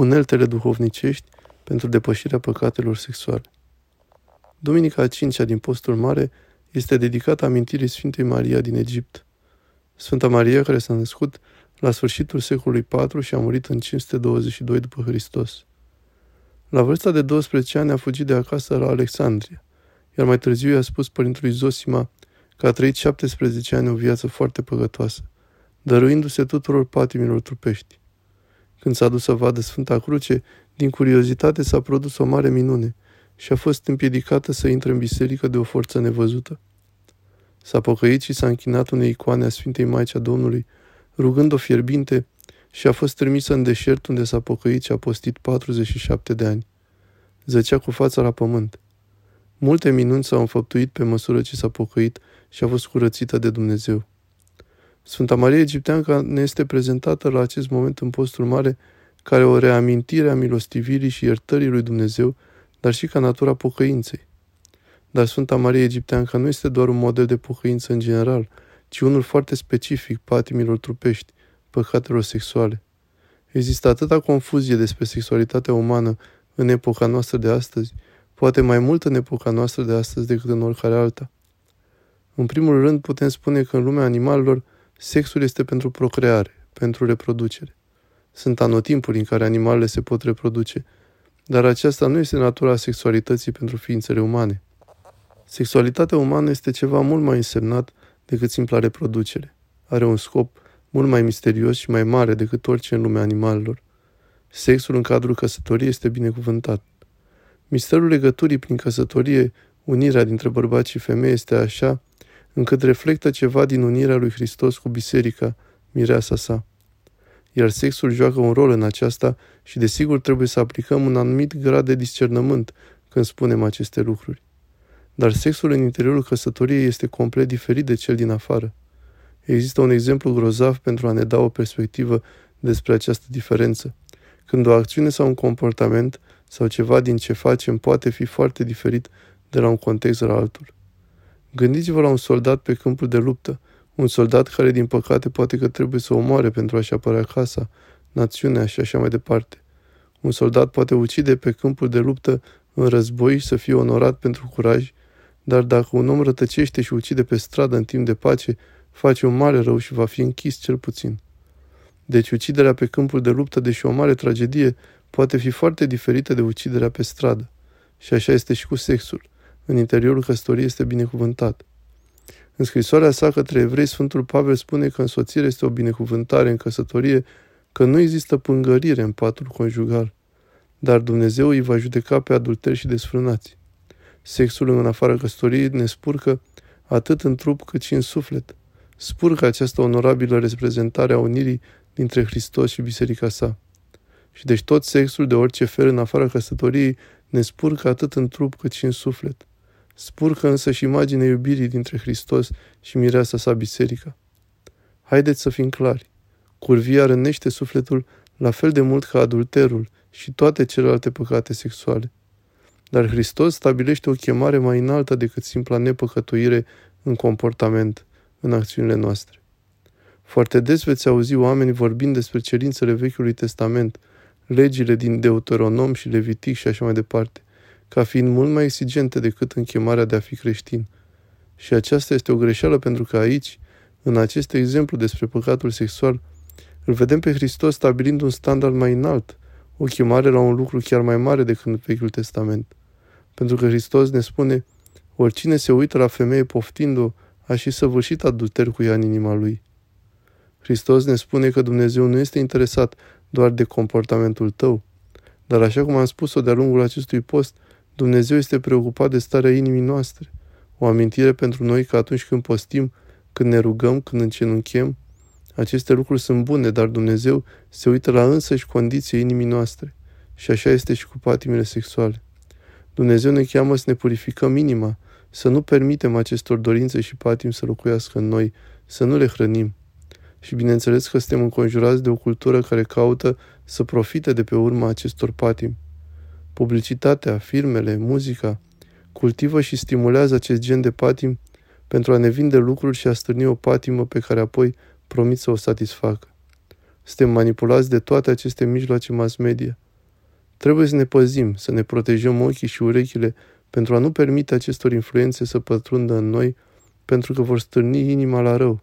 uneltele duhovnicești pentru depășirea păcatelor sexuale. Duminica a cincea din postul mare este dedicată amintirii Sfintei Maria din Egipt. Sfânta Maria, care s-a născut la sfârșitul secolului IV și a murit în 522 după Hristos. La vârsta de 12 ani a fugit de acasă la Alexandria, iar mai târziu i-a spus părintelui Zosima că a trăit 17 ani o viață foarte păgătoasă, dăruindu-se tuturor patimilor trupești. Când s-a dus să vadă Sfânta Cruce, din curiozitate s-a produs o mare minune și a fost împiedicată să intre în biserică de o forță nevăzută. S-a pocăit și s-a închinat unei icoane a Sfintei Maicii a Domnului, rugând-o fierbinte și a fost trimisă în deșert unde s-a pocăit și a postit 47 de ani. Zăcea cu fața la pământ. Multe minuni s-au înfăptuit pe măsură ce s-a pocăit și a fost curățită de Dumnezeu. Sfânta Maria Egipteanca ne este prezentată la acest moment în postul mare care o reamintire a milostivirii și iertării lui Dumnezeu, dar și ca natura pocăinței. Dar Sfânta Maria Egipteanca nu este doar un model de pocăință în general, ci unul foarte specific patimilor trupești, păcatelor sexuale. Există atâta confuzie despre sexualitatea umană în epoca noastră de astăzi, poate mai mult în epoca noastră de astăzi decât în oricare alta. În primul rând, putem spune că în lumea animalelor, sexul este pentru procreare, pentru reproducere. Sunt anotimpuri în care animalele se pot reproduce, dar aceasta nu este natura sexualității pentru ființele umane. Sexualitatea umană este ceva mult mai însemnat decât simpla reproducere. Are un scop mult mai misterios și mai mare decât orice în lumea animalelor. Sexul în cadrul căsătoriei este binecuvântat. Misterul legăturii prin căsătorie, unirea dintre bărbați și femei este așa, încât reflectă ceva din unirea lui Hristos cu biserica, mireasa sa. Iar sexul joacă un rol în aceasta și desigur trebuie să aplicăm un anumit grad de discernământ când spunem aceste lucruri. Dar sexul în interiorul căsătoriei este complet diferit de cel din afară. Există un exemplu grozav pentru a ne da o perspectivă despre această diferență. Când o acțiune sau un comportament sau ceva din ce facem poate fi foarte diferit de la un context la altul. Gândiți-vă la un soldat pe câmpul de luptă, un soldat care din păcate poate că trebuie să omoare pentru a-și apărea casa, națiunea și așa mai departe. Un soldat poate ucide pe câmpul de luptă în război și să fie onorat pentru curaj, dar dacă un om rătăcește și ucide pe stradă în timp de pace, face un mare rău și va fi închis cel puțin. Deci uciderea pe câmpul de luptă, deși o mare tragedie, poate fi foarte diferită de uciderea pe stradă. Și așa este și cu sexul. În interiorul căsătoriei este binecuvântat. În scrisoarea sa către evrei, Sfântul Pavel spune că însoțirea este o binecuvântare în căsătorie, că nu există pângărire în patul conjugal, dar Dumnezeu îi va judeca pe adulteri și desfrânați. Sexul în afara căsătoriei ne spurcă atât în trup cât și în suflet. Spurcă această onorabilă reprezentare a unirii dintre Hristos și biserica sa. Și deci tot sexul de orice fel în afara căsătoriei ne spurcă atât în trup cât și în suflet. Spurcă însă și imaginea iubirii dintre Hristos și mireasa sa biserica. Haideți să fim clari. Curvia rănește sufletul la fel de mult ca adulterul și toate celelalte păcate sexuale. Dar Hristos stabilește o chemare mai înaltă decât simpla nepăcătuire în comportament, în acțiunile noastre. Foarte des veți auzi oameni vorbind despre cerințele Vechiului Testament, legile din Deuteronom și Levitic și așa mai departe, ca fiind mult mai exigente decât în chemarea de a fi creștin. Și aceasta este o greșeală pentru că aici, în acest exemplu despre păcatul sexual, îl vedem pe Hristos stabilind un standard mai înalt, o chemare la un lucru chiar mai mare decât în Vechiul Testament. Pentru că Hristos ne spune, oricine se uită la femeie poftind-o, a și săvârșit adulter cu ea în inima lui. Hristos ne spune că Dumnezeu nu este interesat doar de comportamentul tău, dar așa cum am spus-o de-a lungul acestui post, Dumnezeu este preocupat de starea inimii noastre. O amintire pentru noi că atunci când postim, când ne rugăm, când încenunchem, aceste lucruri sunt bune, dar Dumnezeu se uită la însăși condiție inimii noastre. Și așa este și cu patimile sexuale. Dumnezeu ne cheamă să ne purificăm inima, să nu permitem acestor dorințe și patim să locuiască în noi, să nu le hrănim. Și bineînțeles că suntem înconjurați de o cultură care caută să profite de pe urma acestor patim. Publicitatea, filmele, muzica cultivă și stimulează acest gen de patim pentru a ne vinde lucruri și a stârni o patimă pe care apoi promit să o satisfacă. Suntem manipulați de toate aceste mijloace mass media – Trebuie să ne păzim, să ne protejăm ochii și urechile pentru a nu permite acestor influențe să pătrundă în noi, pentru că vor stârni inima la rău.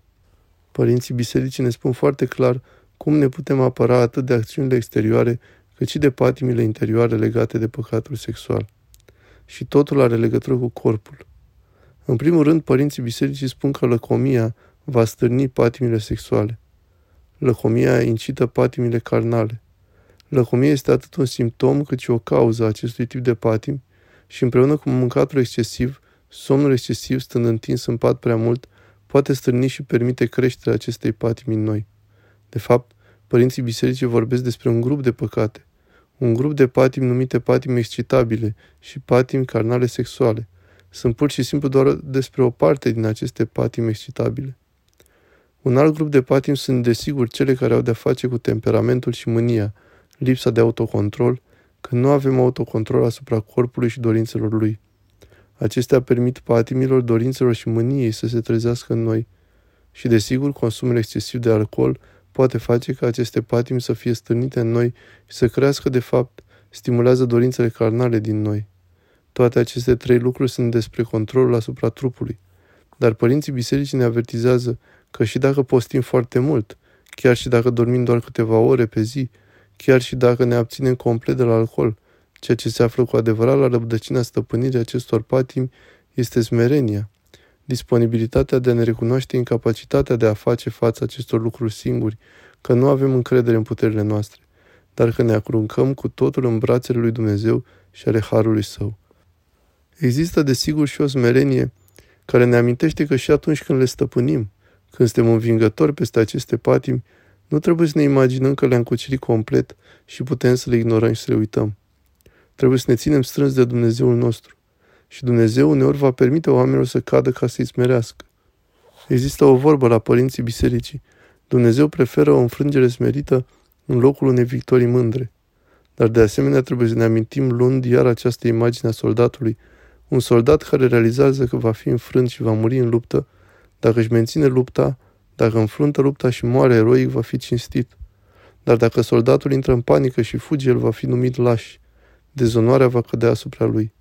Părinții bisericii ne spun foarte clar cum ne putem apăra atât de acțiunile exterioare, cât și de patimile interioare legate de păcatul sexual. Și totul are legătură cu corpul. În primul rând, părinții bisericii spun că lăcomia va stârni patimile sexuale. Lăcomia incită patimile carnale. Lăcomia este atât un simptom cât și o cauză a acestui tip de patim și împreună cu mâncatul excesiv, somnul excesiv stând întins în pat prea mult, poate stârni și permite creșterea acestei patimi în noi. De fapt, părinții bisericii vorbesc despre un grup de păcate, un grup de patimi numite patimi excitabile și patimi carnale sexuale. Sunt pur și simplu doar despre o parte din aceste patimi excitabile. Un alt grup de patimi sunt desigur cele care au de-a face cu temperamentul și mânia, lipsa de autocontrol, că nu avem autocontrol asupra corpului și dorințelor lui. Acestea permit patimilor, dorințelor și mâniei să se trezească în noi. Și desigur, consumul excesiv de alcool poate face ca aceste patimi să fie stârnite în noi și să crească de fapt, stimulează dorințele carnale din noi. Toate aceste trei lucruri sunt despre controlul asupra trupului. Dar părinții bisericii ne avertizează că și dacă postim foarte mult, chiar și dacă dormim doar câteva ore pe zi, chiar și dacă ne abținem complet de la alcool, ceea ce se află cu adevărat la răbdăcina stăpânirii acestor patimi este smerenia, disponibilitatea de a ne recunoaște incapacitatea de a face față acestor lucruri singuri, că nu avem încredere în puterile noastre, dar că ne acruncăm cu totul în brațele lui Dumnezeu și ale Harului Său. Există desigur și o smerenie care ne amintește că și atunci când le stăpânim, când suntem învingători peste aceste patimi, nu trebuie să ne imaginăm că le-am cucerit complet și putem să le ignorăm și să le uităm. Trebuie să ne ținem strâns de Dumnezeul nostru. Și Dumnezeu uneori va permite oamenilor să cadă ca să-i smerească. Există o vorbă la părinții bisericii. Dumnezeu preferă o înfrângere smerită în locul unei victorii mândre. Dar de asemenea trebuie să ne amintim luând iar această imagine a soldatului, un soldat care realizează că va fi înfrânt și va muri în luptă, dacă își menține lupta, dacă înfruntă lupta și moare eroic, va fi cinstit. Dar dacă soldatul intră în panică și fuge, el va fi numit laș. Dezonoarea va cădea asupra lui.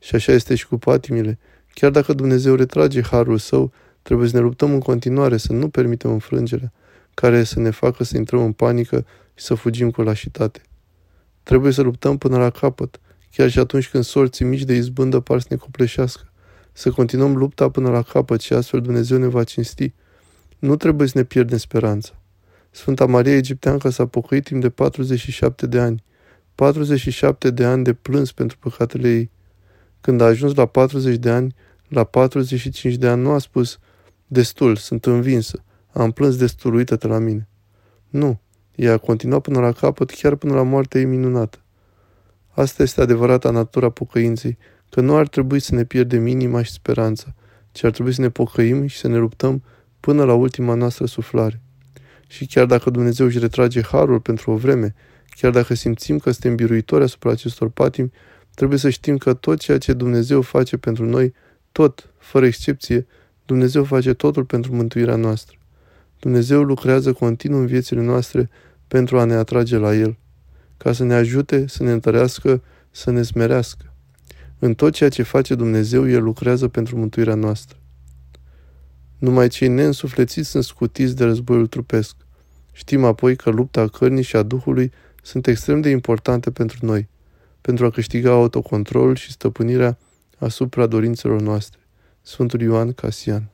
Și așa este și cu patimile. Chiar dacă Dumnezeu retrage harul său, trebuie să ne luptăm în continuare, să nu permitem înfrângerea, care să ne facă să intrăm în panică și să fugim cu lașitate. Trebuie să luptăm până la capăt, chiar și atunci când sorții mici de izbândă par să ne copleșească. Să continuăm lupta până la capăt și astfel Dumnezeu ne va cinsti. Nu trebuie să ne pierdem speranța. Sfânta Maria Egipteancă s-a pocăit timp de 47 de ani. 47 de ani de plâns pentru păcatele ei. Când a ajuns la 40 de ani, la 45 de ani nu a spus, destul, sunt învinsă, am plâns destul, uită-te la mine. Nu, ea a continuat până la capăt, chiar până la moartea ei minunată. Asta este adevărata natura pocăinței, că nu ar trebui să ne pierdem inima și speranța, ci ar trebui să ne pocăim și să ne luptăm până la ultima noastră suflare. Și chiar dacă Dumnezeu își retrage harul pentru o vreme, chiar dacă simțim că suntem biruitori asupra acestor patimi, trebuie să știm că tot ceea ce Dumnezeu face pentru noi, tot, fără excepție, Dumnezeu face totul pentru mântuirea noastră. Dumnezeu lucrează continuu în viețile noastre pentru a ne atrage la El, ca să ne ajute, să ne întărească, să ne smerească. În tot ceea ce face Dumnezeu, El lucrează pentru mântuirea noastră. Numai cei neînsuflețiți sunt scutiți de războiul trupesc. Știm apoi că lupta a cărnii și a Duhului sunt extrem de importante pentru noi, pentru a câștiga autocontrol și stăpânirea asupra dorințelor noastre. Sfântul Ioan Casian